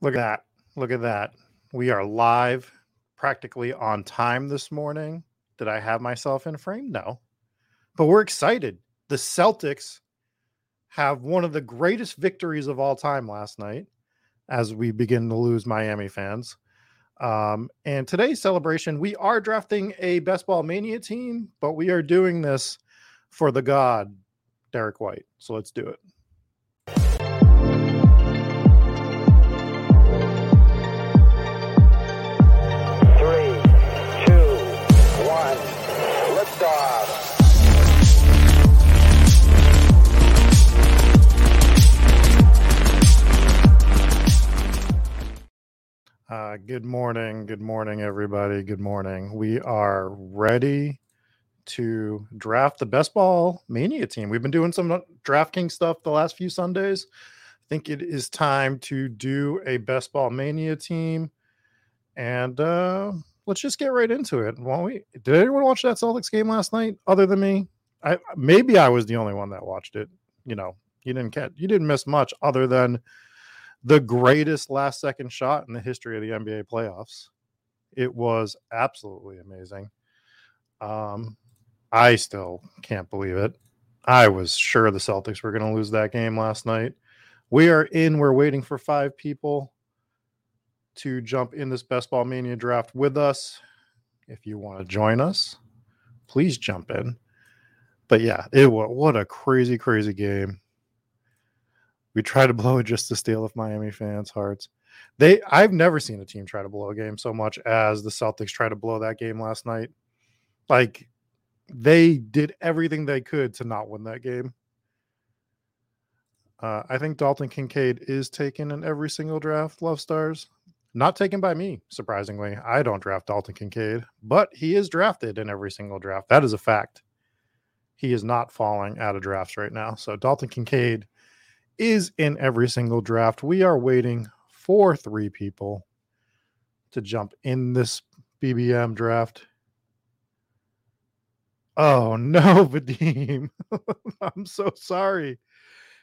Look at that. Look at that. We are live practically on time this morning. Did I have myself in frame? No. But we're excited. The Celtics have one of the greatest victories of all time last night as we begin to lose Miami fans. Um, and today's celebration, we are drafting a best ball mania team, but we are doing this for the god, Derrick White. So let's do it. Good morning. Good morning, everybody. Good morning. We are ready to draft the best ball mania team. We've been doing some uh, DraftKings stuff the last few Sundays. I think it is time to do a best ball mania team. And uh, let's just get right into it. Won't we? Did anyone watch that Celtics game last night other than me? I maybe I was the only one that watched it. You know, you didn't catch you didn't miss much other than the greatest last second shot in the history of the NBA playoffs. It was absolutely amazing. Um, I still can't believe it. I was sure the Celtics were going to lose that game last night. We are in, we're waiting for five people to jump in this best ball mania draft with us. If you want to join us, please jump in. But yeah, it what a crazy, crazy game. We try to blow it just to steal off Miami fans' hearts. They I've never seen a team try to blow a game so much as the Celtics try to blow that game last night. Like they did everything they could to not win that game. Uh, I think Dalton Kincaid is taken in every single draft, Love Stars. Not taken by me, surprisingly. I don't draft Dalton Kincaid, but he is drafted in every single draft. That is a fact. He is not falling out of drafts right now. So Dalton Kincaid is in every single draft. We are waiting for three people to jump in this BBM draft. Oh no, Vadim. I'm so sorry.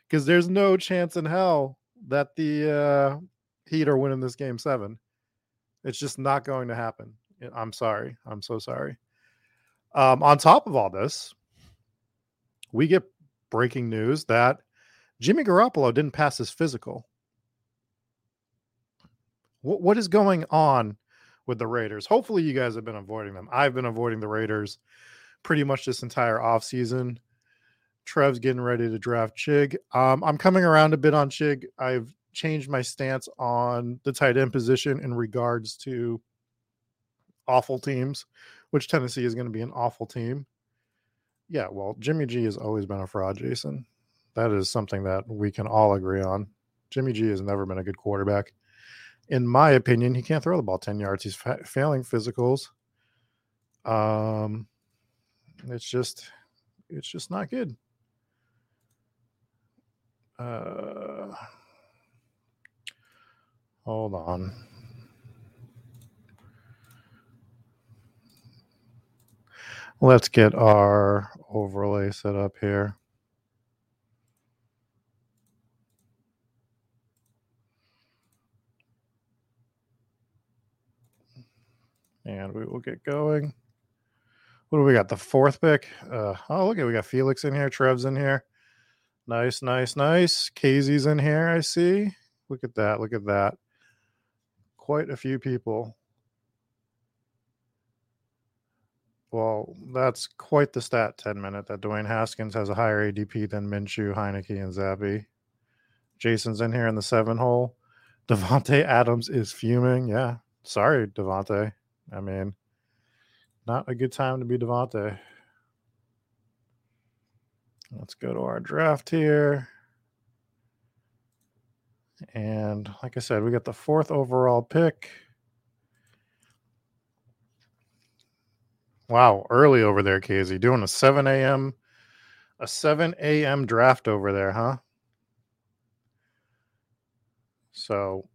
Because there's no chance in hell that the uh, Heat are winning this game seven. It's just not going to happen. I'm sorry. I'm so sorry. Um, on top of all this, we get breaking news that Jimmy Garoppolo didn't pass his physical. What, what is going on with the Raiders? Hopefully, you guys have been avoiding them. I've been avoiding the Raiders pretty much this entire offseason. Trev's getting ready to draft Chig. Um, I'm coming around a bit on Chig. I've changed my stance on the tight end position in regards to awful teams, which Tennessee is going to be an awful team. Yeah, well, Jimmy G has always been a fraud, Jason. That is something that we can all agree on. Jimmy G has never been a good quarterback. In my opinion, he can't throw the ball 10 yards. He's fa- failing physicals. Um, it's just, it's just not good. Uh, hold on. Let's get our overlay set up here. And we will get going. What do we got? The fourth pick. Uh, oh, look at we got Felix in here. Trev's in here. Nice, nice, nice. Casey's in here. I see. Look at that. Look at that. quite a few people. Well, that's quite the stat 10 minute that Dwayne Haskins has a higher ADP than Minshew, Heinicke, and Zappe. Jason's in here in the seven hole. Davante Adams is fuming. Yeah. Sorry, Davante. I mean, not a good time to be Davante. Let's go to our draft here. And like I said, we got the fourth overall pick. Wow, early over there, Casey. Doing a 7 a.m. a 7 a.m. draft over there, huh? So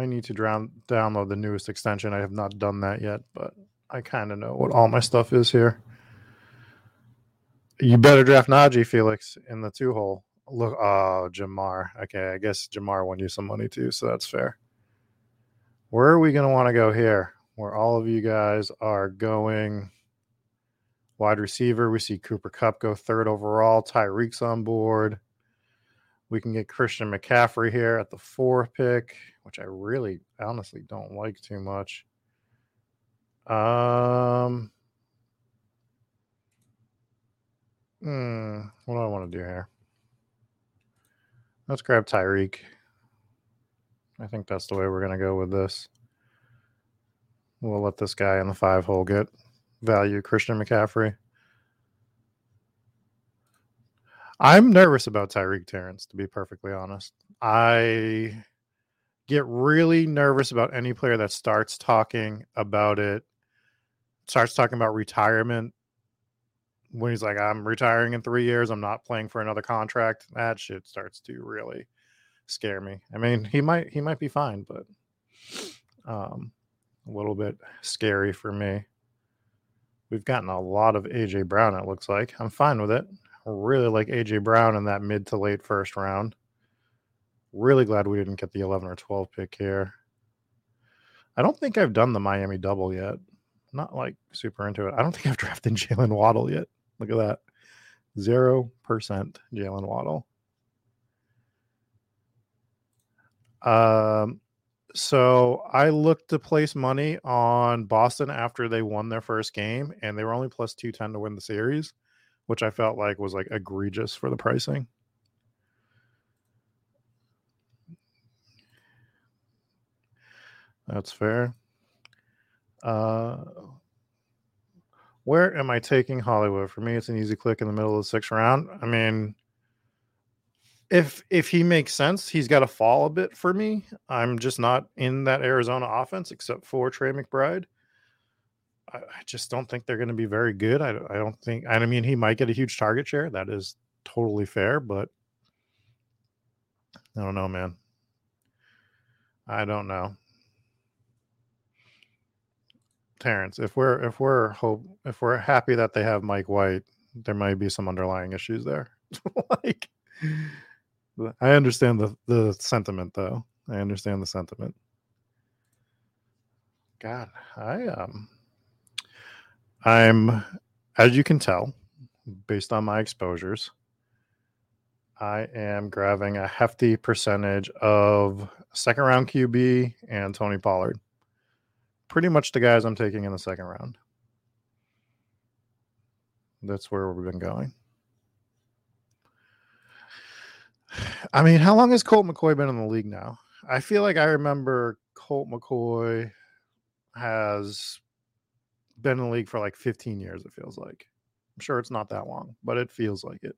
I need to drown, download the newest extension. I have not done that yet, but I kind of know what all my stuff is here. You better draft Najee Felix in the two hole. Look, oh, Jamar. Okay, I guess Jamar won you some money too, so that's fair. Where are we going to want to go here? Where all of you guys are going wide receiver. We see Cooper Kupp go third overall. Tyreek's on board. We can get Christian McCaffrey here at the fourth pick, which I really honestly don't like too much. Um, hmm, what do I want to do here? Let's grab Tyreek. I think that's the way we're going to go with this. We'll let this guy in the five hole get value, Christian McCaffrey. I'm nervous about Tyreek Terrence, to be perfectly honest. I get really nervous about any player that starts talking about it, starts talking about retirement when he's like, I'm retiring in three years, I'm not playing for another contract. That shit starts to really scare me. I mean, he might he might be fine, but um a little bit scary for me. We've gotten a lot of AJ Brown, it looks like. I'm fine with it. I really like AJ Brown in that mid to late first round. Really glad we didn't get the 11 or 12 pick here. I don't think I've done the Miami double yet. Not like super into it. I don't think I've drafted Jaylen Waddle yet. Look at that. 0% Jaylen Waddle. Um, so I looked to place money on Boston after they won their first game, and they were only plus 210 to win the series which I felt like was like egregious for the pricing. That's fair. Uh, where am I taking Hollywood? For me, it's an easy click in the middle of the sixth round. I mean, if if he makes sense, he's got to fall a bit for me. I'm just not in that Arizona offense except for Trey McBride. I, I just don't think they're going to be very good. I, I don't think. I mean, he might get a huge target share. That is totally fair, but I don't know, man. I don't know. Terrence, if we're if we're hope if we're happy that they have Mike White, there might be some underlying issues there. like I understand the the sentiment though. I understand the sentiment. God, I um I'm, as you can tell, based on my exposures, I am grabbing a hefty percentage of second round QB and Tony Pollard. Pretty much the guys I'm taking in the second round. That's where we've been going. I mean, how long has Colt McCoy been in the league now? I feel like I remember Colt McCoy has been in the league for like 15 years, it feels like. I'm sure it's not that long, but it feels like it.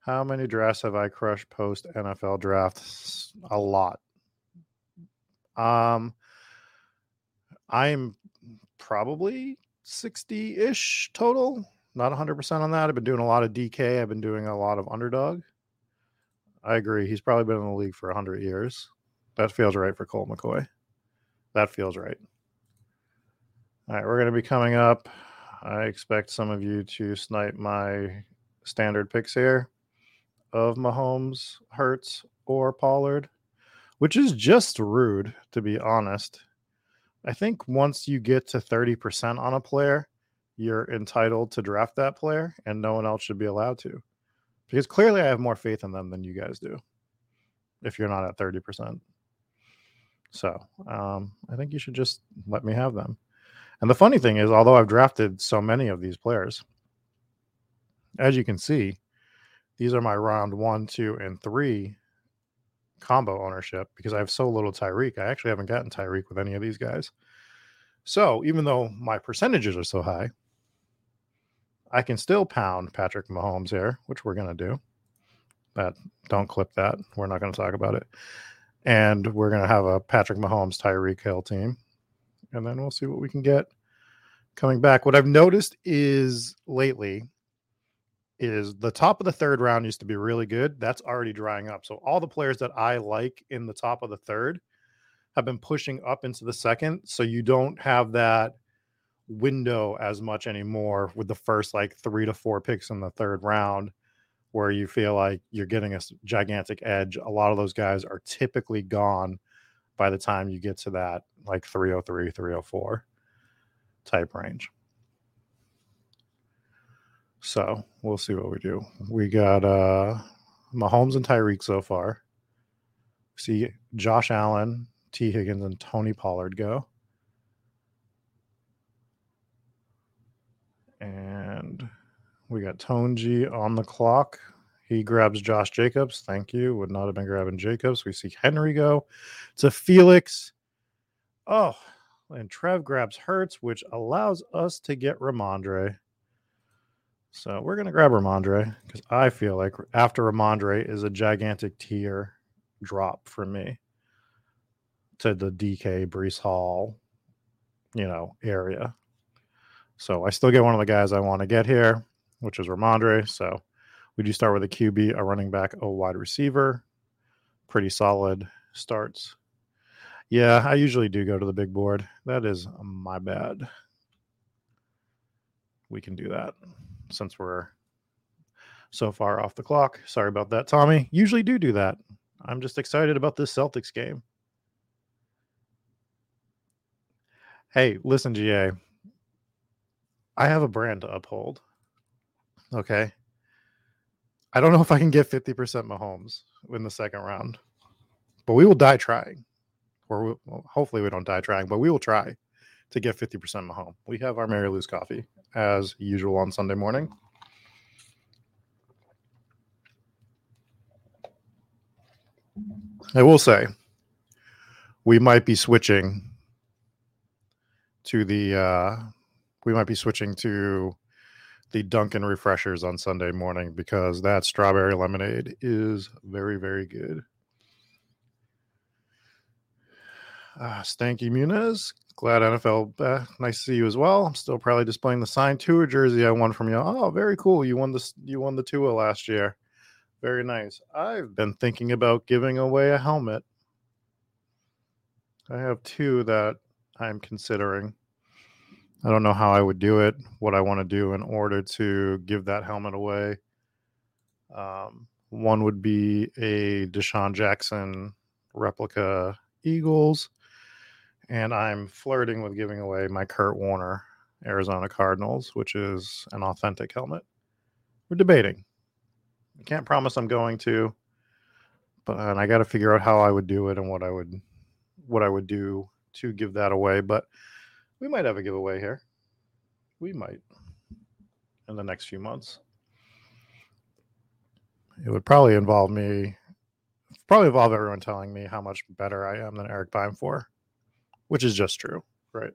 How many drafts have I crushed post NFL drafts? A lot. Um, I'm probably 60 ish total. Not 100% on that. I've been doing a lot of DK. I've been doing a lot of underdog. I agree. He's probably been in the league for 100 years. That feels right for Colt McCoy. That feels right. All right, we're going to be coming up. I expect some of you to snipe my standard picks here of Mahomes, Hurts, or Pollard, which is just rude, to be honest. I think once you get to 30% on a player, you're entitled to draft that player, and no one else should be allowed to. Because clearly I have more faith in them than you guys do if you're not at 30%. So um, I think you should just let me have them. And the funny thing is, although I've drafted so many of these players, as you can see, these are my round one, two, and three combo ownership because I have so little Tyreek. I actually haven't gotten Tyreek with any of these guys. So even though my percentages are so high, I can still pound Patrick Mahomes here, which we're going to do. That don't clip that. We're not going to talk about it. And we're going to have a Patrick Mahomes Tyreek Hill team. And then we'll see what we can get coming back. What I've noticed is lately is the top of the third round used to be really good. That's already drying up. So all the players that I like in the top of the third have been pushing up into the second. So you don't have that window as much anymore with the first like three to four picks in the third round where you feel like you're getting a gigantic edge. A lot of those guys are typically gone by the time you get to that like 303, 304 type range. So we'll see what we do. We got uh Mahomes and Tyreek so far. See Josh Allen, Tee Higgins, and Tony Pollard go. And we got G on the clock. He grabs Josh Jacobs. Thank you. Would not have been grabbing Jacobs. We see Henry go to Felix. Oh, and Trev grabs Hurts, which allows us to get Rhamondre. So we're going to grab Rhamondre because I feel like after Rhamondre is a gigantic tier drop for me to the DK Breece Hall, you know, area. So I still get one of the guys I want to get here, which is Rhamondre. So we do start with a QB, a running back, a wide receiver. Pretty solid starts. Yeah, I usually do go to the big board. That is my bad. We can do that since we're so far off the clock. Sorry about that, Tommy. Usually do do that. I'm just excited about this Celtics game. Hey, listen, GA. I have a brand to uphold. Okay. I don't know if I can get 50% Mahomes in the second round, but we will die trying. Or we, well, hopefully we don't die trying, but we will try to get 50% Mahomes. We have our Mary Lou's coffee as usual on Sunday morning. I will say we might be switching to the uh we might be switching to the Dunkin' refreshers on Sunday morning because that strawberry lemonade is very, very good. Uh, Stanky Muniz, glad NFL. Uh, nice to see you as well. I'm still probably displaying the signed Tua jersey I won from you. Oh, very cool. You won this. You won the Tua last year. Very nice. I've been thinking about giving away a helmet. I have two that I'm considering. I don't know how I would do it, what I want to do in order to give that helmet away. Um, one would be a DeSean Jackson replica Eagles and I'm flirting with giving away my Kurt Warner Arizona Cardinals, which is an authentic helmet. We're debating. I can't promise I'm going to, but and I got to figure out how I would do it and what I would what I would do to give that away. But we might have a giveaway here. We might in the next few months. It would probably involve me, probably involve everyone telling me how much better I am than Eric for which is just true, right?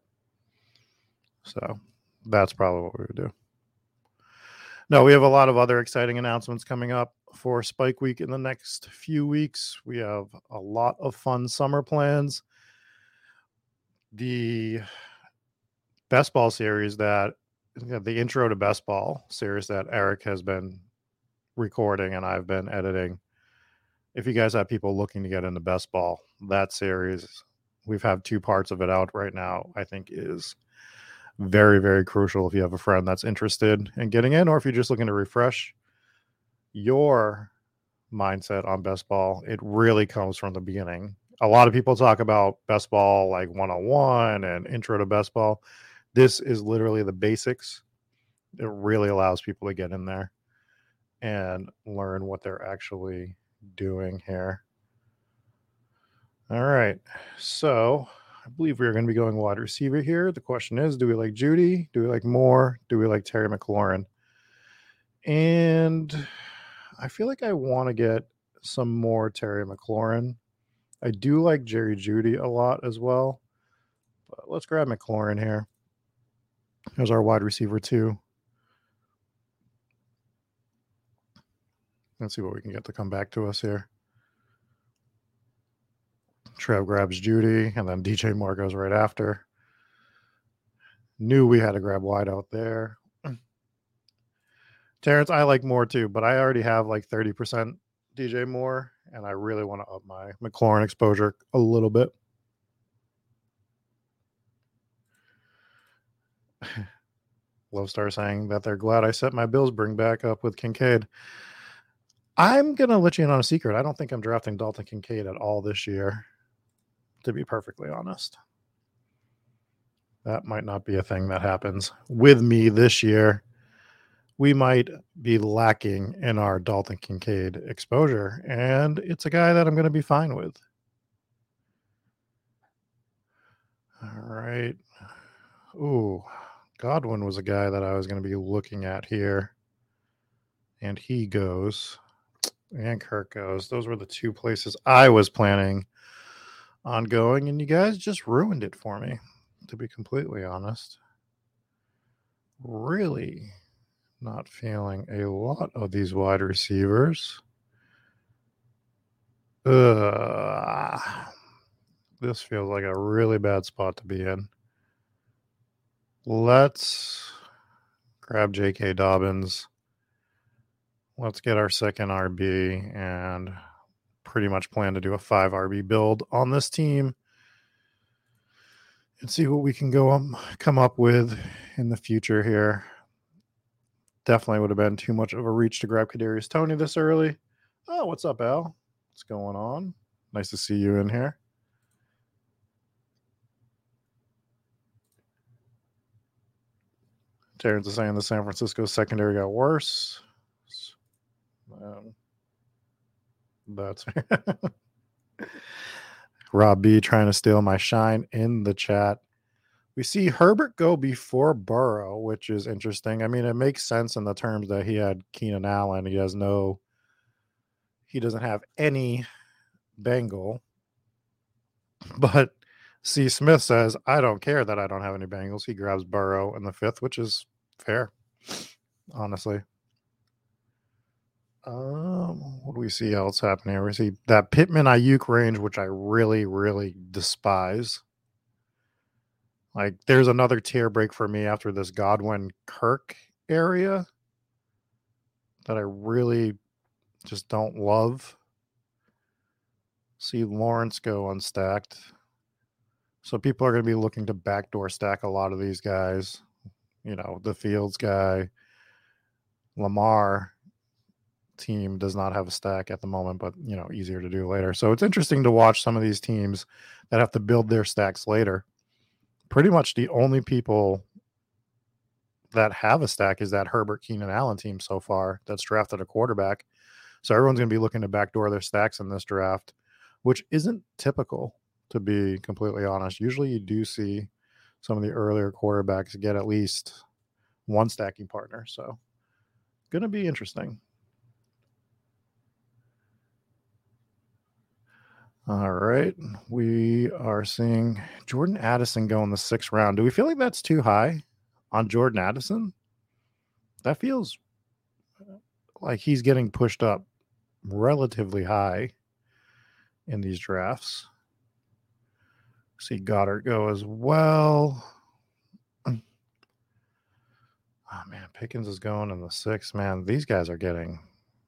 So that's probably what we would do. No, we have a lot of other exciting announcements coming up for Spike Week in the next few weeks. We have a lot of fun summer plans. The best ball series that the intro to best ball series that Eric has been recording and I've been editing. If you guys have people looking to get into best ball, that series we've had two parts of it out right now, I think is very, very crucial if you have a friend that's interested in getting in, or if you're just looking to refresh your mindset on best ball. It really comes from the beginning. A lot of people talk about best ball like 101 and intro to best ball. This is literally the basics. It really allows people to get in there and learn what they're actually doing here. All right. So I believe we are going to be going wide receiver here. The question is do we like Jeudy? Do we like Moore? Do we like Terry McLaurin? And I feel like I want to get some more Terry McLaurin. I do like Jerry Jeudy a lot as well. But let's grab McLaurin here. There's our wide receiver, too. Let's see what we can get to come back to us here. Trev grabs Jeudy, and then DJ Moore goes right after. Knew we had to grab wide out there. Terrence, I like Moore too, but I already have like 30% DJ Moore, and I really want to up my McLaurin exposure a little bit. Love Star saying that they're glad I set my Bills bring back up with Kincaid. I'm gonna let you in on a secret. I don't think I'm drafting Dalton Kincaid at all this year, to be perfectly honest. That might not be a thing that happens with me this year. We might be lacking in our Dalton Kincaid exposure, and it's a guy that I'm going to be fine with. All right. Ooh, Godwin was a guy that I was going to be looking at here. And he goes, and Kirk goes. Those were the two places I was planning on going, and you guys just ruined it for me, to be completely honest. Really not feeling a lot of these wide receivers. This feels like a really bad spot to be in. Let's grab J.K. Dobbins. Let's get our second RB and pretty much plan to do a five RB build on this team and see what we can go um, come up with in the future here. Definitely would have been too much of a reach to grab Kadarius Toney this early. Oh, what's up, Al? What's going on? Nice to see you in here. Terrence is saying the San Francisco secondary got worse. Um, that's Rob B trying to steal my shine in the chat. We see Herbert go before Burrow, which is interesting. I mean, it makes sense in the terms that he had Keenan Allen. He has no, he doesn't have any Bengal. But C. Smith says, I don't care that I don't have any Bengals. He grabs Burrow in the fifth, which is fair, honestly. Um, what do we see else happening? We see that Pittman Aiyuk range, which I really, really despise. Like, there's another tier break for me after this Godwin Kirk area that I really just don't love. See Lawrence go unstacked. So people are going to be looking to backdoor stack a lot of these guys. You know, the Fields guy, Lamar team does not have a stack at the moment, but you know, easier to do later. So it's interesting to watch some of these teams that have to build their stacks later. Pretty much the only people that have a stack is that Herbert Keenan Allen team so far that's drafted a quarterback. So everyone's going to be looking to backdoor their stacks in this draft, which isn't typical to be completely honest. Usually you do see some of the earlier quarterbacks get at least one stacking partner. So going to be interesting. All right. We are seeing Jordan Addison go in the sixth round. Do we feel like that's too high on Jordan Addison? That feels like he's getting pushed up relatively high in these drafts. See Goddard go as well. Oh man, Pickens is going in the sixth. Man, these guys are getting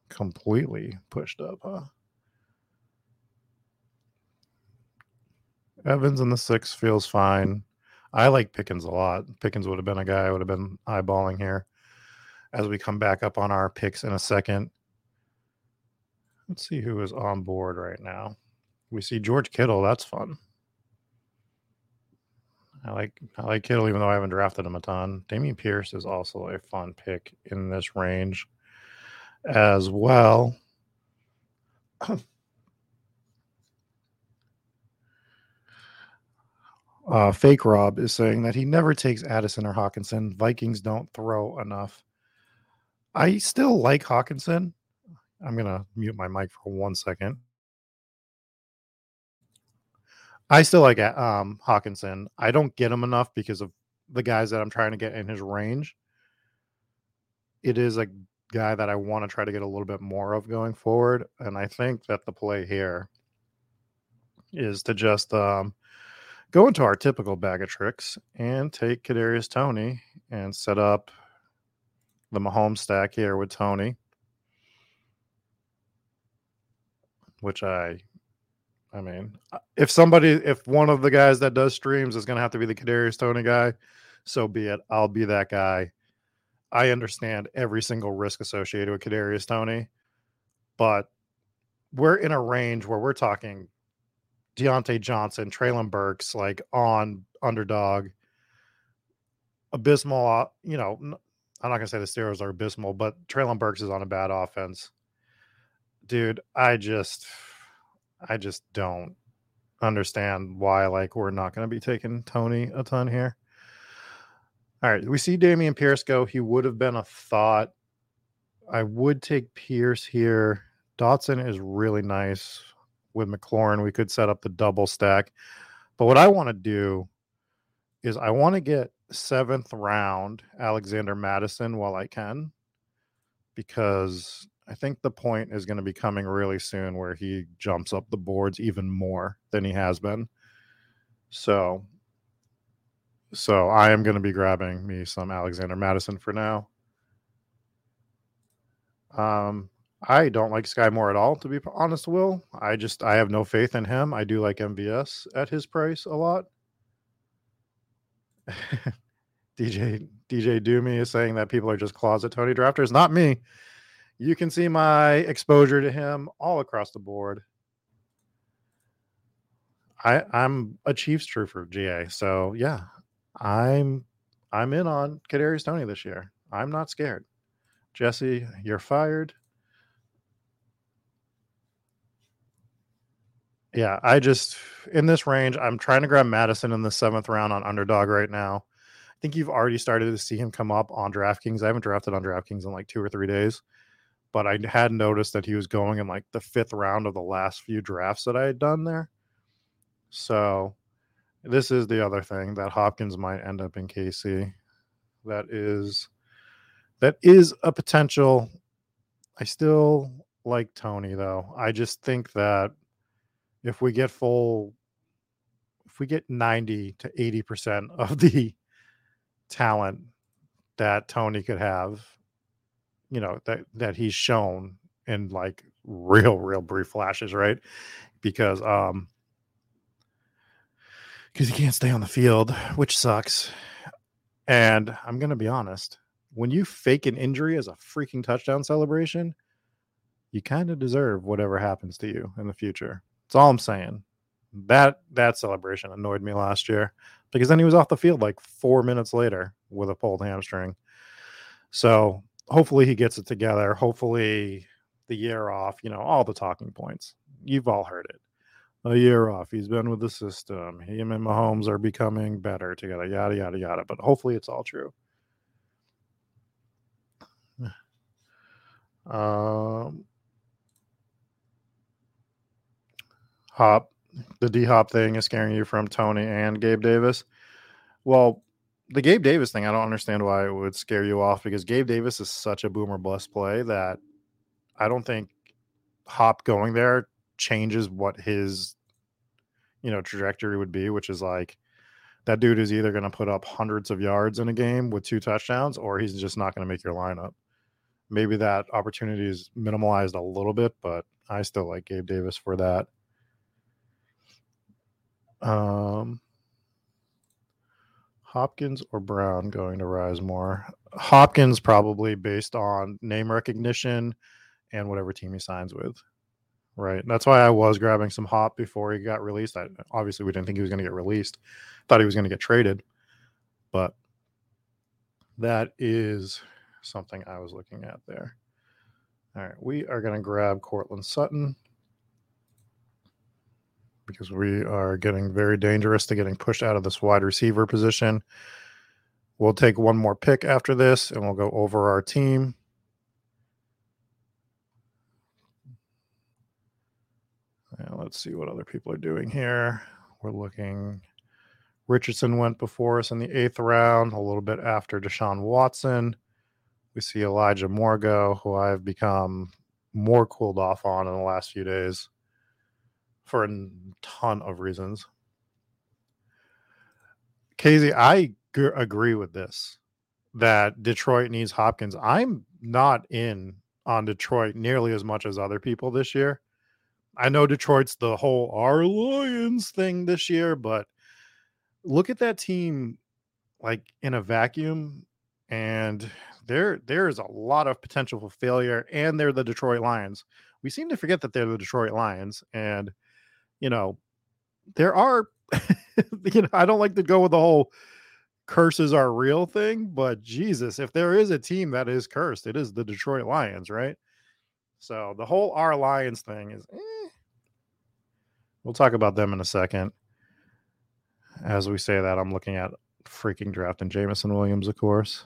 completely pushed up, huh? Evans in the six feels fine. I like Pickens a lot. Pickens would have been a guy I would have been eyeballing here as we come back up on our picks in a second. Let's see who is on board right now. We see George Kittle. That's fun. I like I like Kittle, even though I haven't drafted him a ton. Dameon Pierce is also a fun pick in this range as well. Uh, Fake Rob is saying that he never takes Addison or Hockenson. Vikings don't throw enough. I still like Hockenson. I'm gonna mute my mic for one second. I still like um, Hockenson. I don't get him enough because of the guys that I'm trying to get in his range. It is a guy that I want to try to get a little bit more of going forward, and I think that the play here is to just um, go into our typical bag of tricks and take Kadarius Toney and set up the Mahomes stack here with Toney, which I, I mean, uh, if somebody, if one of the guys that does streams is going to have to be the Kadarius Toney guy, so be it. I'll be that guy. I understand every single risk associated with Kadarius Toney, but we're in a range where we're talking Diontae Johnson, Treylon Burks, like on underdog, abysmal. Uh, you know, I'm not gonna say the Steelers are abysmal, but Treylon Burks is on a bad offense. Dude, I just, I just don't understand why like we're not gonna be taking Toney a ton here. All right, we see Dameon Pierce go. He would have been a thought. I would take Pierce here. Dotson is really nice with McLaurin, we could set up the double stack. But what I want to do is I want to get seventh round Alexander Mattison while I can, because I think the point is going to be coming really soon where he jumps up the boards even more than he has been. So, so I am going to be grabbing me some Alexander Mattison for now. Um, I don't like Skyy Moore at all, to be honest, Will. I just I have no faith in him. I do like MVS at his price a lot. DJ DJ Doomy is saying that people are just closet Toney drafters. Not me. You can see my exposure to him all across the board. I I'm a Chiefs trooper, GA. So yeah, I'm I'm in on Kadarius Toney this year. I'm not scared. Jesse, you're fired. Yeah, I just in this range, I'm trying to grab Mattison in the seventh round on underdog right now. I think you've already started to see him come up on DraftKings. I haven't drafted on DraftKings in like two or three days, but I had noticed that he was going in like the fifth round of the last few drafts that I had done there. So this is the other thing that Hopkins might end up in KC. That is that is a potential. I still like Toney though. I just think that if we get full if we get 90 to 80% of the talent that Toney could have, you know, that that he's shown in like real real brief flashes, right? Because um because he can't stay on the field, which sucks. And I'm going to be honest, when you fake an injury as a freaking touchdown celebration, you kind of deserve whatever happens to you in the future. That's all I'm saying. That that celebration annoyed me last year because then he was off the field like four minutes later with a pulled hamstring. So hopefully he gets it together. Hopefully the year off, you know, all the talking points. You've all heard it. A year off. He's been with the system. Him and Mahomes are becoming better together. Yada yada yada. But hopefully it's all true. Um, Hop, the D Hop thing is scaring you from Toney and Gabe Davis. Well, the Gabe Davis thing, I don't understand why it would scare you off because Gabe Davis is such a boomer bust play that I don't think Hop going there changes what his you know trajectory would be, which is like that dude is either going to put up hundreds of yards in a game with two touchdowns or he's just not going to make your lineup. Maybe that opportunity is minimalized a little bit, but I still like Gabe Davis for that. Um, Hopkins or Brown going to rise more? Hopkins probably based on name recognition and whatever team he signs with. Right. That's why I was grabbing some hop before he got released. I, obviously, we didn't think he was going to get released. Thought he was going to get traded. But that is something I was looking at there. All right. We are going to grab Courtland Sutton because we are getting very dangerous to getting pushed out of this wide receiver position. We'll take one more pick after this and we'll go over our team. And let's see what other people are doing here. We're looking. Richardson went before us in the eighth round, a little bit after Deshaun Watson. We see Elijah Morgo, who I've become more cooled off on in the last few days for a ton of reasons. Casey, I g- agree with this that Detroit needs Hopkins. I'm not in on Detroit nearly as much as other people this year. I know Detroit's the whole our Lions thing this year, but look at that team like in a vacuum and there there is a lot of potential for failure and they're the Detroit Lions. We seem to forget that they're the Detroit Lions and you know there are you know I don't like to go with the whole curses are real thing, but Jesus, if there is a team that is cursed, it is the Detroit Lions, right? So the whole our Lions thing is eh, We'll talk about them in a second. As we say that, I'm looking at freaking drafting Jameson Williams, of course.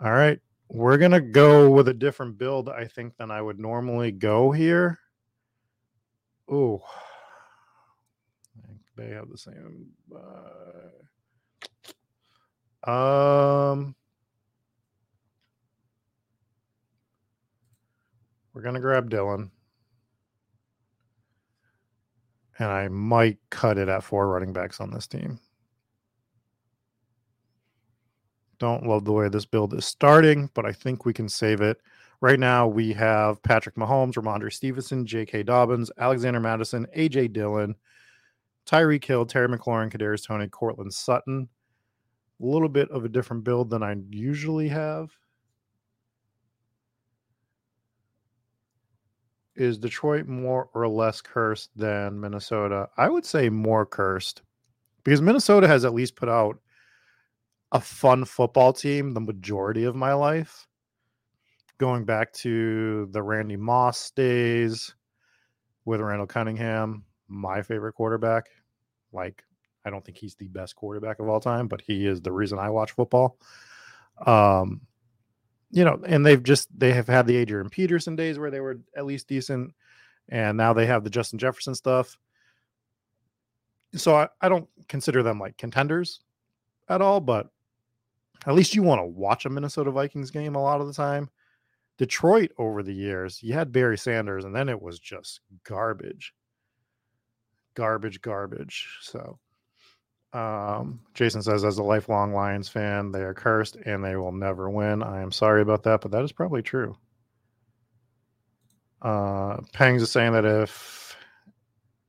All right. We're going to go with a different build, I think, than I would normally go here. Ooh. They have the same. Uh, um, we're to grab Dillon and I might cut it at four running backs on this team. Don't love the way this build is starting, but I think we can save it. Right now, we have Patrick Mahomes, Rhamondre Stevenson, J.K. Dobbins, Alexander Mattison, A.J. Dillon, Tyreek Hill, Terry McLaurin, Kadarius Toney, Courtland Sutton. A little bit of a different build than I usually have. is Detroit more or less cursed than Minnesota? I would say more cursed because Minnesota has at least put out a fun football team the majority of my life. Going back to the Randy Moss days with Randall Cunningham, my favorite quarterback. Like, I don't think he's the best quarterback of all time, but he is the reason I watch football. Um, you know, and they've just they have had the Adrian Peterson days where they were at least decent, and now they have the Justin Jefferson stuff. So I, I don't consider them like contenders at all, but at least you want to watch a Minnesota Vikings game a lot of the time. Detroit over the years, you had Barry Sanders, and then it was just garbage, garbage, garbage. So um, Jason says, as a lifelong Lions fan, they are cursed and they will never win. I am sorry about that, but that is probably true. Uh, Pangs is saying that if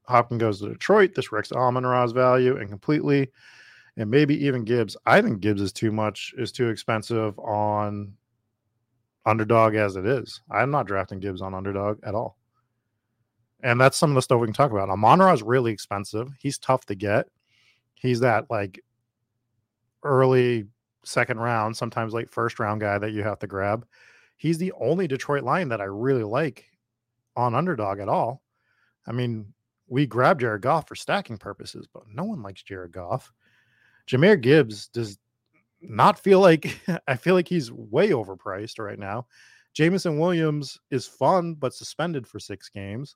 Hopkins goes to Detroit, this wrecks Amon Ra's value and completely, and maybe even Gibbs. I think Gibbs is too much, is too expensive on underdog as it is. I'm not drafting Gibbs on underdog at all. And that's some of the stuff we can talk about. Amon is really expensive. He's tough to get he's that like early second round, sometimes late first round guy that you have to grab. He's the only Detroit Lion that I really like on underdog at all. I mean, we grabbed Jared Goff for stacking purposes, but no one likes Jared Goff. Jahmyr Gibbs does not feel like I feel like he's way overpriced right now. Jameson Williams is fun, but suspended for six games.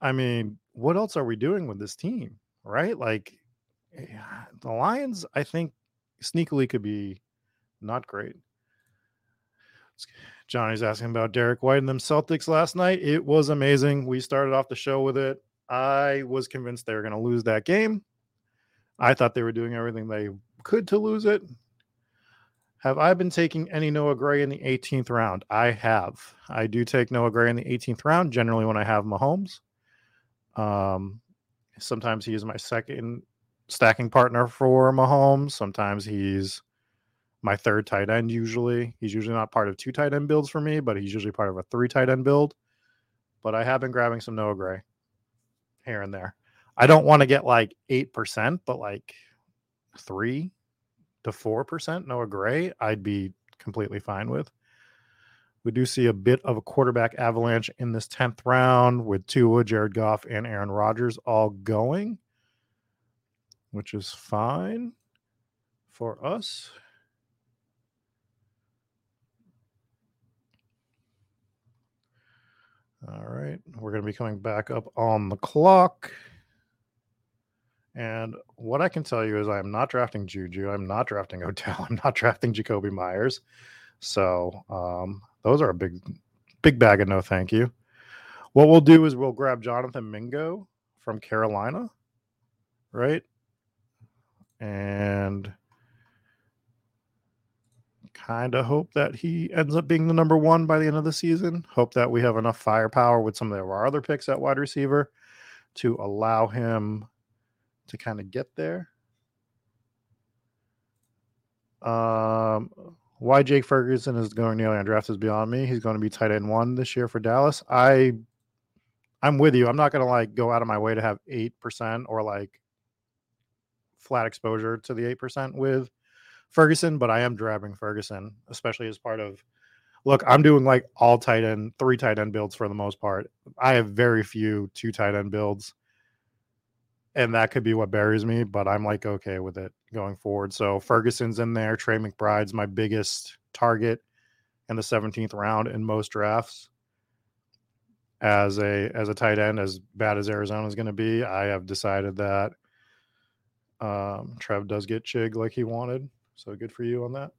I mean, what else are we doing with this team? Right? Like the Lions, I think, sneakily could be not great. Johnny's asking about Derrick White and them Celtics last night. It was amazing. We started off the show with it. I was convinced they were going to lose that game. I thought they were doing everything they could to lose it. Have I been taking any Noah Gray in the 18th round? I have. I do take Noah Gray in the 18th round, generally when I have Mahomes. Um, sometimes he is my second stacking partner for Mahomes. Sometimes he's my third tight end. Usually, he's usually not part of two tight end builds for me, but he's usually part of a three tight end build. But I have been grabbing some Noah Gray here and there. I don't want to get like eight percent, but like three to four percent Noah Gray, I'd be completely fine with. We do see a bit of a quarterback avalanche in this 10th round with Tua, Jared Goff, and Aaron Rodgers all going, which is fine for us. All right, we're going to be coming back up on the clock. And what I can tell you is I am not drafting Juju. I'm not drafting Odell. I'm not drafting Jakobi Meyers. So um, those are a big, big bag of no thank you. What we'll do is we'll grab Jonathan Mingo from Carolina, right? And kind of hope that he ends up being the number one by the end of the season. Hope that we have enough firepower with some of our other picks at wide receiver to allow him to kind of get there. Um, why Jake Ferguson is going nearly undrafted is beyond me. He's going to be tight end one this year for Dallas. I, I'm with you. I'm not going to like go out of my way to have eight percent or like flat exposure to the eight percent with Ferguson, but I am grabbing Ferguson, especially as part of. Look, I'm doing like all tight end, three tight end builds for the most part. I have very few two tight end builds and that could be what buries me, but I'm like okay with it going forward. So Ferguson's in there. Trey McBride's my biggest target in the 17th round in most drafts. As a as a tight end, as bad as Arizona is going to be, I have decided that um, Trev does get Chig like he wanted. So good for you on that.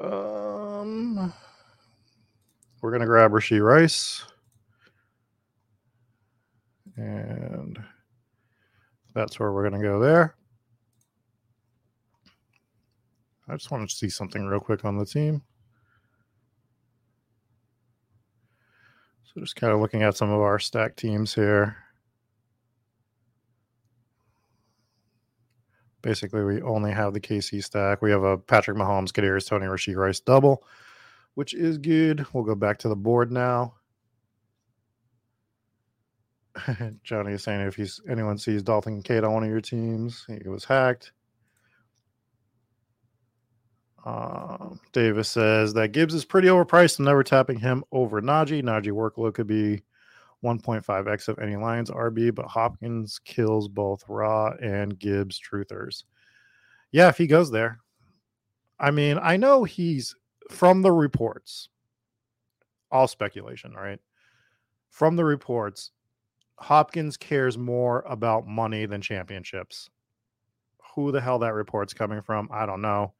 Um, we're going to grab Rashee Rice. And that's where we're going to go there. I just want to see something real quick on the team. So just kind of looking at some of our stack teams here. Basically, we only have the KC stack. We have a Patrick Mahomes, Kadarius Toney Rashee Rice double which is good. We'll go back to the board now. Johnny is saying if he's anyone sees Dalton Kate on one of your teams, he was hacked. Um, Davis says that Gibbs is pretty overpriced. I'm never tapping him over Najee. Najee workload could be 1.5x of any Lions RB, but Hopkins kills both Raw and Gibbs truthers. Yeah, if he goes there. I mean, I know he's from the reports, all speculation, right? From the reports, Hopkins cares more about money than championships. Who the hell that report's coming from? I don't know.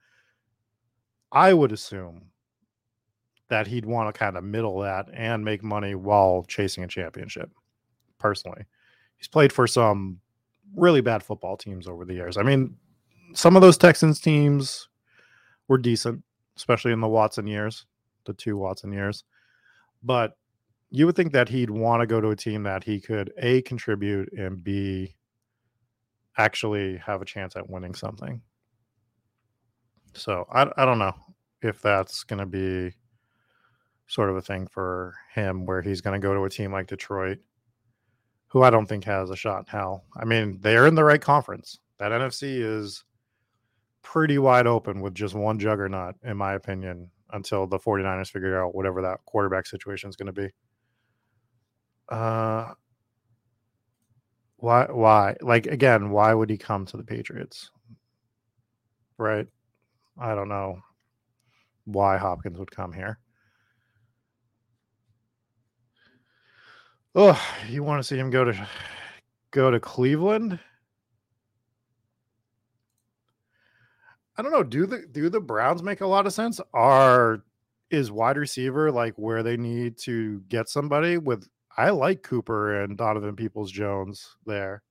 I would assume that he'd want to kind of middle that and make money while chasing a championship. Personally, he's played for some really bad football teams over the years. I mean, some of those Texans teams were decent especially in the Watson years, the two Watson years. But you would think that he'd want to go to a team that he could A, contribute and B, actually have a chance at winning something. So I, I don't know if that's going to be sort of a thing for him where he's going to go to a team like Detroit, who I don't think has a shot in hell. I mean, they're in the right conference. That NFC is pretty wide open with just one juggernaut, in my opinion, until the 49ers figure out whatever that quarterback situation is going to be. Uh, why? Why? Like again, why would he come to the Patriots? Right? I don't know why Hopkins would come here. Oh, you want to see him go to go to Cleveland? I don't know. Do the do the Browns make a lot of sense? Are is wide receiver like where they need to get somebody with? I like Cooper and Donovan Peoples Jones there.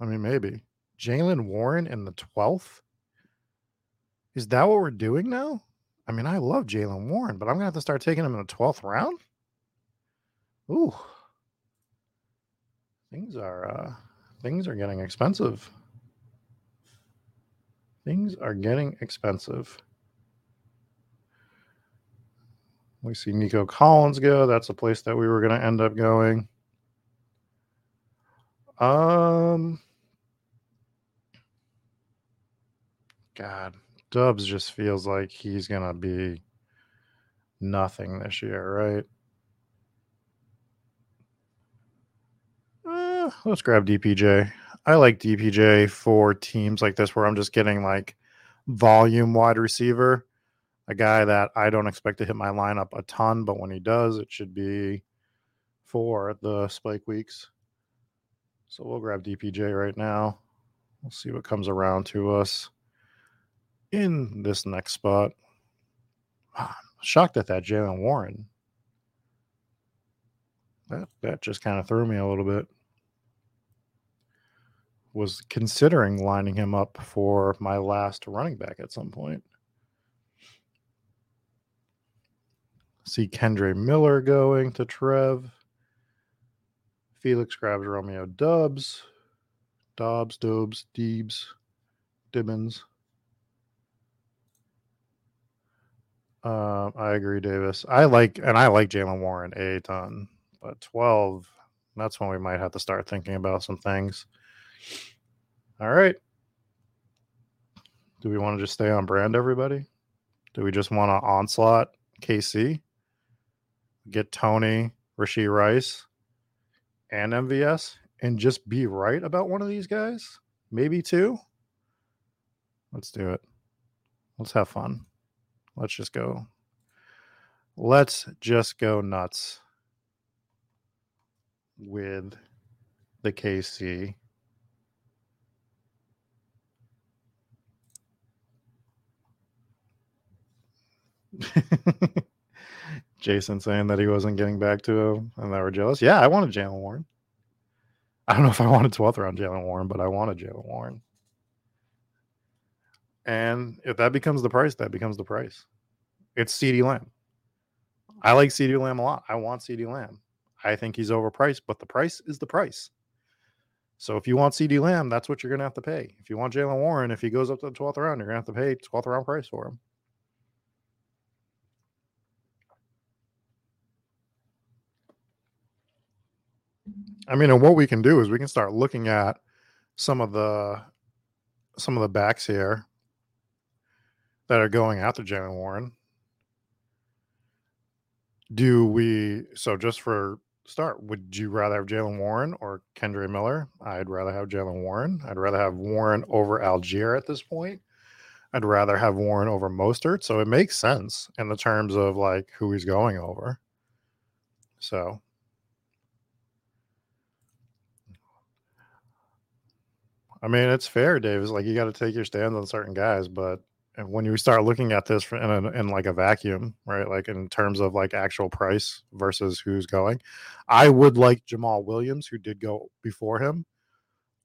I mean, maybe Jaylen Warren in the twelfth. Is that what we're doing now? I mean, I love Jaylen Warren, but I'm gonna have to start taking him in the twelfth round. Ooh, things are uh, things are getting expensive. Things are getting expensive. We see Nico Collins go. That's a place that we were going to end up going. Um, God, Doubs just feels like he's gonna be nothing this year, right? Uh, let's grab DPJ. I like DPJ for teams like this where I'm just getting like volume wide receiver, a guy that I don't expect to hit my lineup a ton, but when he does, it should be for the spike weeks. So we'll grab DPJ right now. We'll see what comes around to us in this next spot. Ah, shocked at that Jaylen Warren. That that just kind of threw me a little bit. Was considering lining him up for my last running back at some point. See Kendre Miller going to Trev. Felix grabs Romeo Doubs. Dobbs, Dobes, Deebs, Dibbins. Uh, I agree, Davis. I like and I like Jaylen Warren a ton, but twelve. That's when we might have to start thinking about some things. All right. Do we want to just stay on brand, everybody? Do we just want to onslaught KC? Get Toney, Rashee Rice, and MVS, and just be right about one of these guys? Maybe two? Let's do it. Let's have fun. Let's just go. Let's just go nuts with the KC. Jason saying that he wasn't getting back to him and they were jealous. Yeah, I wanted Jaylen Warren. I don't know if I wanted 12th round Jaylen Warren, but I wanted Jaylen Warren. And if that becomes the price, that becomes the price. It's CeeDee Lamb. I like CeeDee Lamb a lot. I want CeeDee Lamb. I think he's overpriced, but the price is the price. So if you want CeeDee Lamb, that's what you're going to have to pay. If you want Jaylen Warren, if he goes up to the 12th round, you're going to have to pay 12th round price for him. I mean, and what we can do is we can start looking at some of the some of the backs here that are going after Jaylen Warren. Do we so just for start, would you rather have Jaylen Warren or Kendre Miller? I'd rather have Jaylen Warren. I'd rather have Warren over Allgeier at this point. I'd rather have Warren over Mostert. So it makes sense in the terms of like who he's going over. So I mean, it's fair, Dave. Davis. Like you got to take your stands on certain guys, but when you start looking at this in, a, in like a vacuum, right? Like in terms of like actual price versus who's going, I would like Jamaal Williams, who did go before him,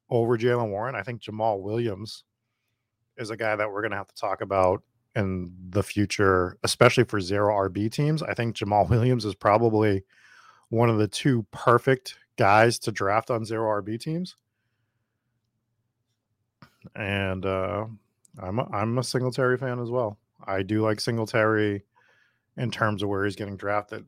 over Jaylen Warren. I think Jamaal Williams is a guy that we're going to have to talk about in the future, especially for zero RB teams. I think Jamaal Williams is probably one of the two perfect guys to draft on zero RB teams and uh, I'm a, I'm a Singletary fan as well. I do like Singletary in terms of where he's getting drafted.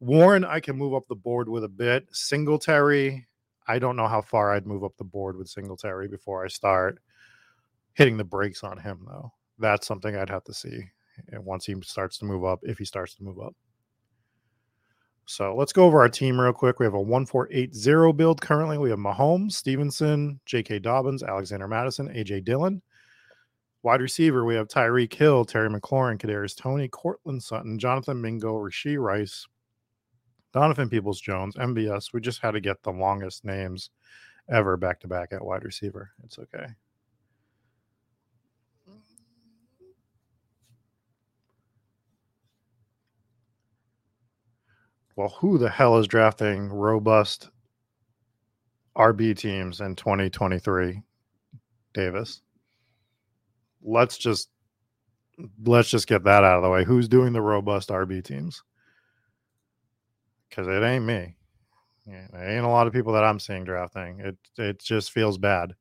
Warren, I can move up the board with a bit. Singletary, I don't know how far I'd move up the board with Singletary before I start hitting the brakes on him, though. That's something I'd have to see once he starts to move up, if he starts to move up. So let's go over our team real quick. We have a 1480 build currently. We have Mahomes, Stevenson, J.K. Dobbins, Alexander Mattison, A.J. Dillon. Wide receiver, we have Tyreek Hill, Terry McLaurin, Kadarius Toney, Courtland Sutton, Jonathan Mingo, Rashee Rice, Donovan Peoples Jones, MVS. We just had to get the longest names ever back to back at wide receiver. It's okay. Well, who the hell is drafting robust RB teams in 2023, Davis? Let's just let's just get that out of the way. Who's doing the robust RB teams? Because it ain't me. There ain't a lot of people that I'm seeing drafting. It it just feels bad.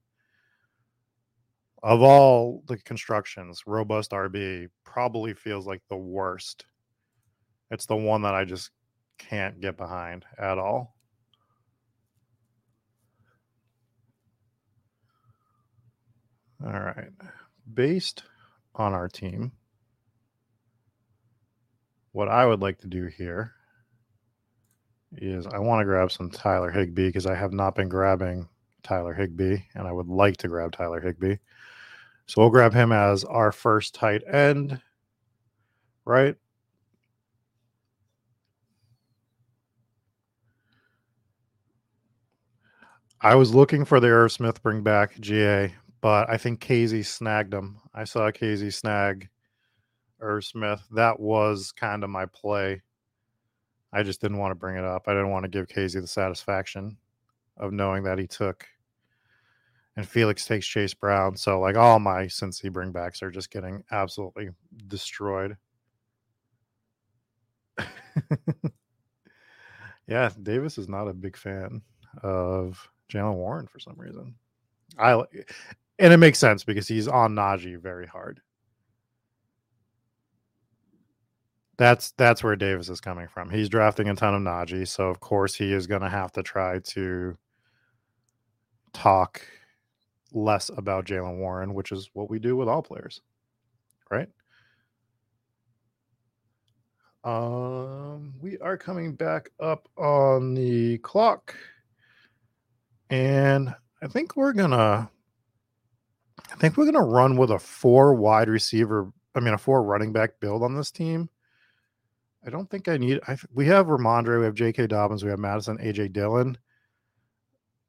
Of all the constructions, robust RB probably feels like the worst. It's the one that I just can't get behind at all. All right. based on our team, what I would like to do here is I want to grab some Tyler Higbee because I have not been grabbing Tyler Higbee and I would like to grab Tyler Higbee. So we'll grab him as our first tight end, right? I was looking for the Irv Smith bring back GA, but I think Casey snagged him. I saw Casey snag Irv Smith. That was kind of my play. I just didn't want to bring it up. I didn't want to give Casey the satisfaction of knowing that he took and Felix takes Chase Brown. So like all my Cincy bringbacks are just getting absolutely destroyed. yeah, Davis is not a big fan of Jaylen Warren for some reason. I and it makes sense because he's on Najee very hard. That's that's where Davis is coming from. He's drafting a ton of Najee, so of course he is going to have to try to talk less about Jalen Warren, which is what we do with all players, right? Um, we are coming back up on the clock, and I think we're gonna, I think we're gonna run with a four wide receiver. I mean, a four running back build on this team. I don't think I need. I we have Rhamondre, we have J.K. Dobbins, we have Mattison, A.J. Dillon.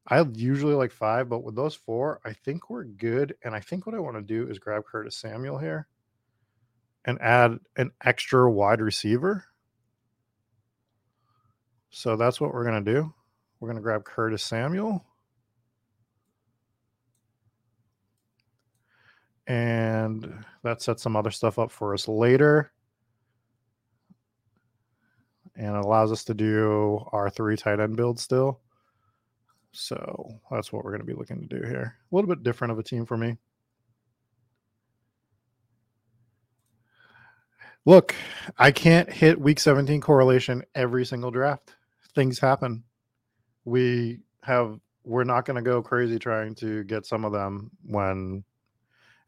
I usually like five, but with those four, I think we're good. And I think what I want to do is grab Curtis Samuel here and add an extra wide receiver. So that's what we're going to do. We're going to grab Curtis Samuel. And that sets some other stuff up for us later. And it allows us to do our three tight end build still. So that's what we're going to be looking to do here. A little bit different of a team for me. Look, I can't hit week 17 correlation every single draft. Things happen. We have we're not going to go crazy trying to get some of them when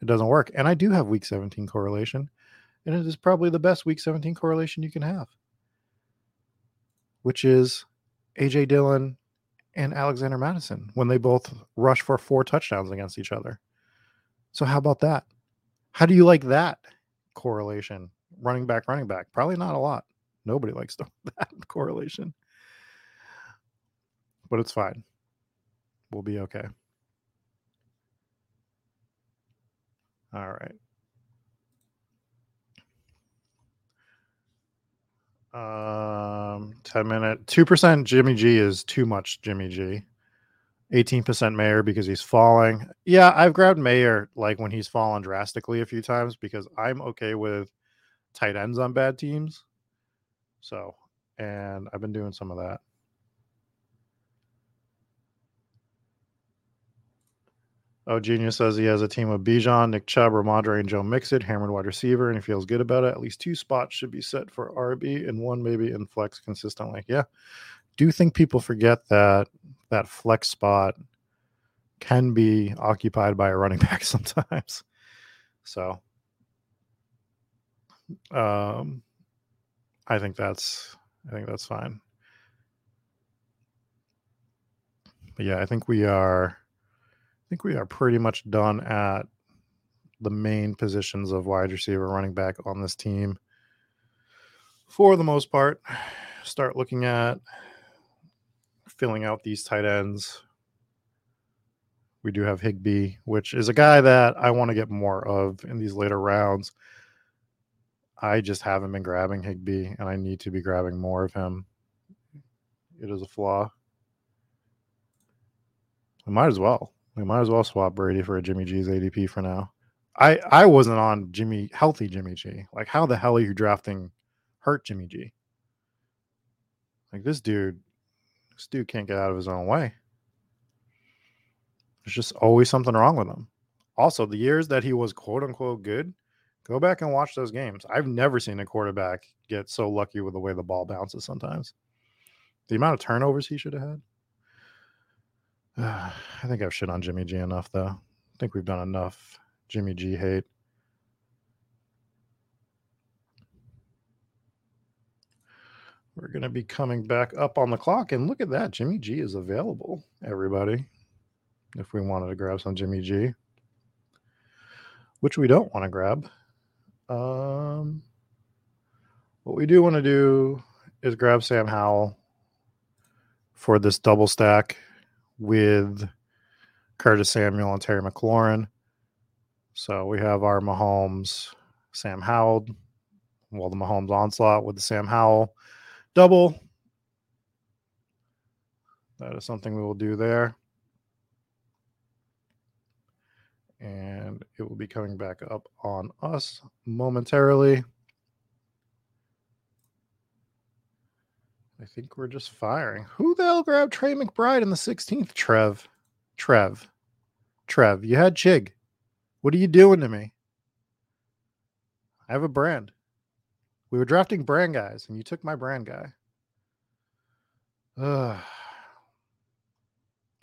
it doesn't work. And I do have week 17 correlation, and it is probably the best week 17 correlation you can have, which is AJ Dillon and Alexander Mattison when they both rush for four touchdowns against each other. So how about that? How do you like that correlation? Running back, running back. Probably not a lot. Nobody likes that correlation. But it's fine. We'll be okay. All right. Um, 10 minute, 2% Jimmy G is too much Jimmy G. 18% Mayer because he's falling. Yeah, I've grabbed Mayer like when he's fallen drastically a few times because I'm okay with tight ends on bad teams. So, and I've been doing some of that. Oh, Genius says he has a team of Bijan, Nick Chubb, Rhamondre, and Joe Mixon, hammered wide receiver, and he feels good about it. At least two spots should be set for RB and one maybe in flex consistently. Yeah. Do you think people forget that that flex spot can be occupied by a running back sometimes. So um I think that's I think that's fine. But yeah, I think we are think we are pretty much done at the main positions of wide receiver, running back on this team for the most part. Start looking at filling out these tight ends. We do have Higbee, which is a guy that I want to get more of in these later rounds. I just haven't been grabbing Higbee, and I need to be grabbing more of him. It is a flaw. I might as well. We might as well swap Brady for a Jimmy G's ADP for now. I I wasn't on Jimmy healthy Jimmy G. Like how the hell are you drafting hurt Jimmy G? Like this dude, this dude can't get out of his own way. There's just always something wrong with him. Also, the years that he was quote unquote good, go back and watch those games. I've never seen a quarterback get so lucky with the way the ball bounces sometimes. The amount of turnovers he should have had. Uh, I think I've shit on Jimmy G enough, though. I think we've done enough Jimmy G hate. We're going to be coming back up on the clock. And look at that. Jimmy G is available, everybody. If we wanted to grab some Jimmy G, which we don't want to grab. Um, what we do want to do is grab Sam Howell for this double stack with Curtis Samuel and Terry McLaurin. So we have our Mahomes, Sam Howell, well, the Mahomes onslaught with the Sam Howell double. That is something we will do there. And it will be coming back up on us momentarily. I think we're just firing. Who the hell grabbed Trey McBride in the 16th? Trev. Trev. Trev, you had Chig. What are you doing to me? I have a brand. We were drafting brand guys, and you took my brand guy. Ugh.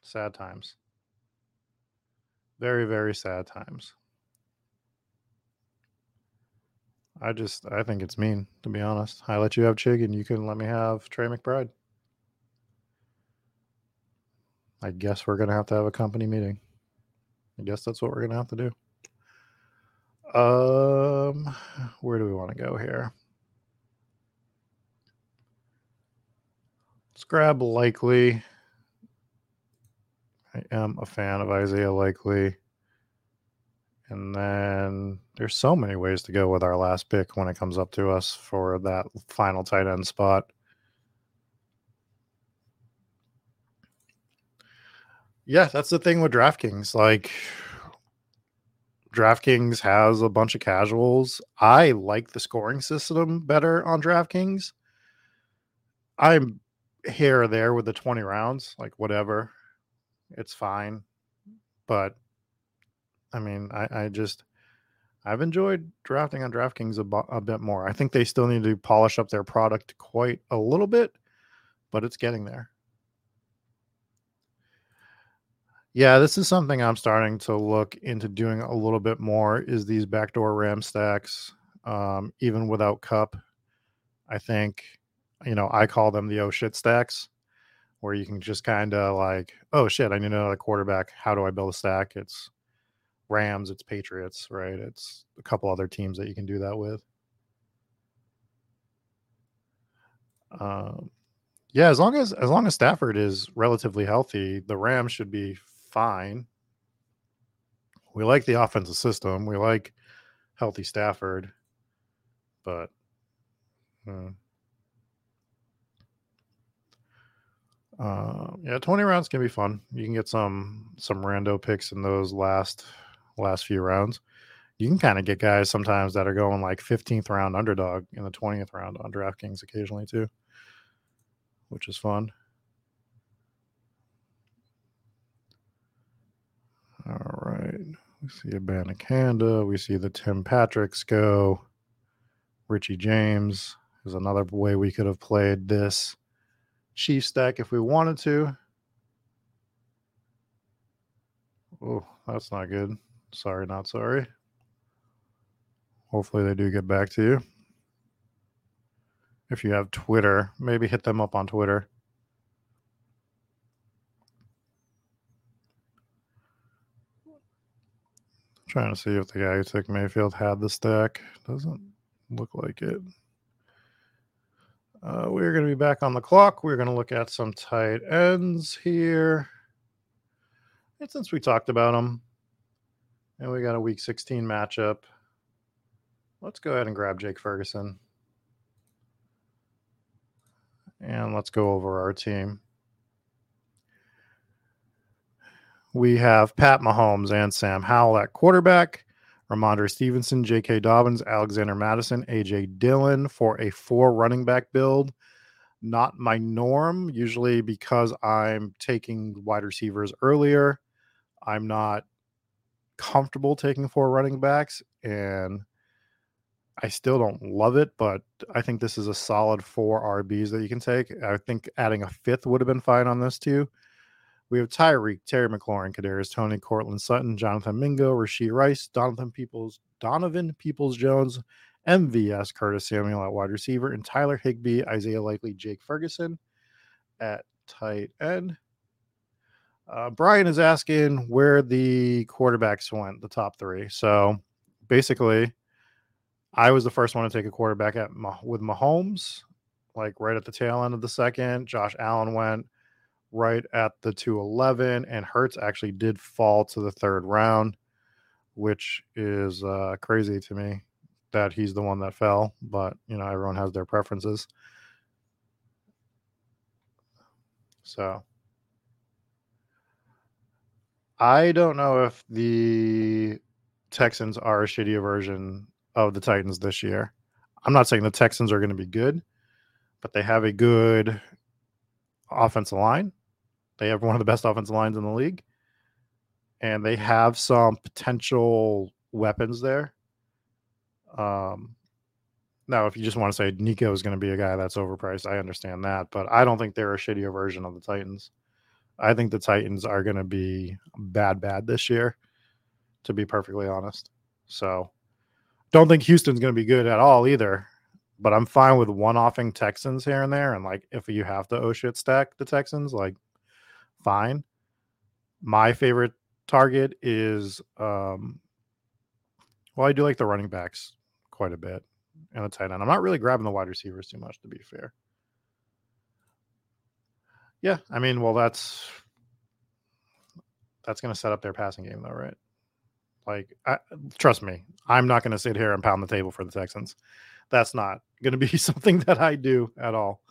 Sad times. Very, very sad times. I just I think it's mean, to be honest. I let you have Chig and you couldn't let me have Trey McBride. I guess we're gonna have to have a company meeting. I guess that's what we're gonna have to do. Um where do we want to go here? Let's grab Likely. I am a fan of Isaiah Likely. And then there's so many ways to go with our last pick when it comes up to us for that final tight end spot. Yeah, that's the thing with DraftKings. Like, DraftKings has a bunch of casuals. I like the scoring system better on DraftKings. I'm here or there with the 20 rounds, like, whatever. It's fine. But I mean, I, I just I've enjoyed drafting on DraftKings a, bu- a bit more. I think they still need to polish up their product quite a little bit, but it's getting there. Yeah, this is something I'm starting to look into doing a little bit more. Is these backdoor ram stacks, um, even without Kupp? I think, you know, I call them the oh shit stacks, where you can just kind of like, oh shit, I need another quarterback. How do I build a stack? It's Rams, it's Patriots, right? It's a couple other teams that you can do that with. Um, yeah, as long as as long as Stafford is relatively healthy, the Rams should be fine. We like the offensive system. We like healthy Stafford, but uh, yeah, twenty rounds can be fun. You can get some some rando picks in those last last few rounds. You can kind of get guys sometimes that are going like 15th round underdog in the 20th round on DraftKings occasionally too, which is fun. All right. We see a Banacanda. We see the Tim Patricks go. Richie James is another way we could have played this Chief stack if we wanted to. Oh, that's not good. Sorry, not sorry. Hopefully, they do get back to you. If you have Twitter, maybe hit them up on Twitter. Trying to see if the guy who took Mayfield had the stack. Doesn't look like it. Uh, we're going to be back on the clock. We're going to look at some tight ends here. And since we talked about them, and we got a week 16 matchup. Let's go ahead and grab Jake Ferguson. And let's go over our team. We have Pat Mahomes and Sam Howell at quarterback, Rhamondre Stevenson, J.K. Dobbins, Alexander Mattison, A.J. Dillon for a four running back build. Not my norm, usually because I'm taking wide receivers earlier. I'm not comfortable taking four running backs, and I still don't love it, but I think this is a solid four RBs that you can take. I think adding a fifth would have been fine on this too. We have Tyreek, Terry McLaurin, Kadarius Toney, Courtland Sutton, Jonathan Mingo, Rashee Rice, Donovan Peoples, Donovan Peoples Jones, MVS, Curtis Samuel at wide receiver, and Tyler Higbee, Isaiah Likely, Jake Ferguson at tight end. Uh, Brian is asking where the quarterbacks went, the top three. So basically, I was the first one to take a quarterback at with Mahomes, like right at the tail end of the second. Josh Allen went right at the 211, and Hurts actually did fall to the third round, which is uh, crazy to me that he's the one that fell. But you know, everyone has their preferences. So I don't know if the Texans are a shittier version of the Titans this year. I'm not saying the Texans are going to be good, but they have a good offensive line. They have one of the best offensive lines in the league. And they have some potential weapons there. Um, now, if you just want to say Nico is going to be a guy that's overpriced, I understand that, but I don't think they're a shittier version of the Titans. I think the Titans are going to be bad, bad this year, to be perfectly honest. So, don't think Houston's going to be good at all either. But I'm fine with one offing Texans here and there. And like, if you have to oh shit stack the Texans, like, fine. My favorite target is, um, well, I do like the running backs quite a bit and the tight end. I'm not really grabbing the wide receivers too much, to be fair. Yeah, I mean, well, that's that's going to set up their passing game, though, right? Like, I, trust me, I'm not going to sit here and pound the table for the Texans. That's not going to be something that I do at all.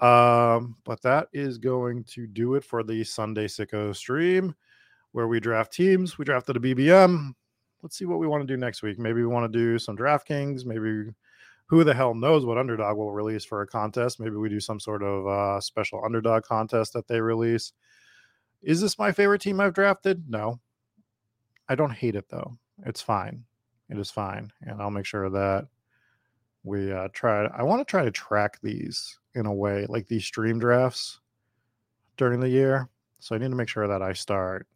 Um, but that is going to do it for the Sunday Sicko stream where we draft teams. We drafted a BBM. Let's see what we want to do next week. Maybe we want to do some DraftKings. Maybe who the hell knows what underdog will release for a contest. Maybe we do some sort of uh, special underdog contest that they release. Is this my favorite team I've drafted? No. I don't hate it though. It's fine. It is fine. And I'll make sure that we uh, try. I want to try to track these in a way, like these stream drafts during the year. So I need to make sure that I start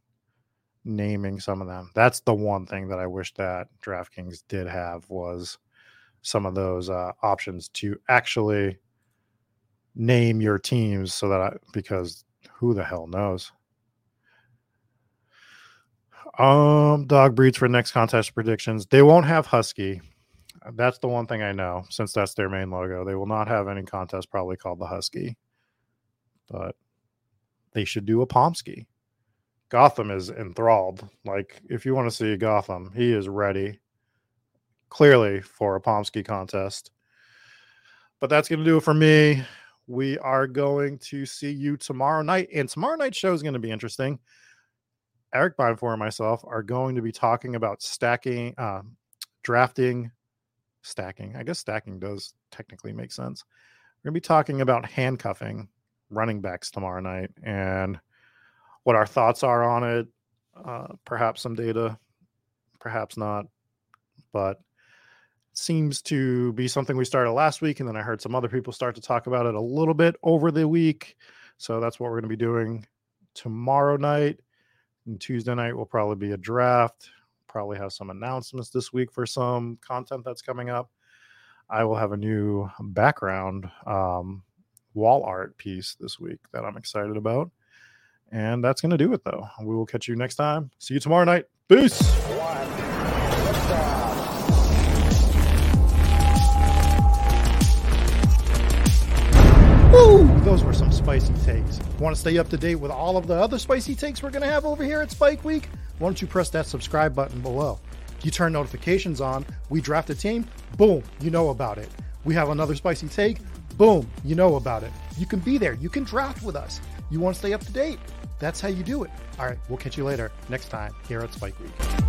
naming some of them. That's the one thing that I wish that DraftKings did have was some of those uh, options to actually name your teams so that I, because who the hell knows? Um dog breeds for next contest predictions. They won't have husky. That's the one thing i know since that's their main logo. They will not have any contest probably called the husky. But they should do a pomsky gotham is enthralled. Like if you want to see gotham he is ready clearly for a Pomsky contest. But that's going to do it for me. We are going to see you tomorrow night. And tomorrow night's show is going to be interesting. Eric Beinfor and myself are going to be talking about stacking, uh, drafting, stacking. I guess stacking does technically make sense. We're going to be talking about handcuffing running backs tomorrow night and what our thoughts are on it. Uh, perhaps some data, perhaps not. But seems to be something we started last week, and then I heard some other people start to talk about it a little bit over the week. So that's what we're going to be doing tomorrow night. And Tuesday night will probably be a draft. Probably have some announcements this week for some content that's coming up. I will have a new background um, wall art piece this week that I'm excited about. And that's going to do it, though. We will catch you next time. See you tomorrow night. Peace. Woo! Those were some spicy takes. Want to stay up to date with all of the other spicy takes we're going to have over here at Spike Week? Why don't you press that subscribe button below? You turn notifications on, we draft a team, boom, you know about it. We have another spicy take, boom, you know about it. You can be there, you can draft with us. You want to stay up to date? That's how you do it. All right, we'll catch you later next time here at Spike Week.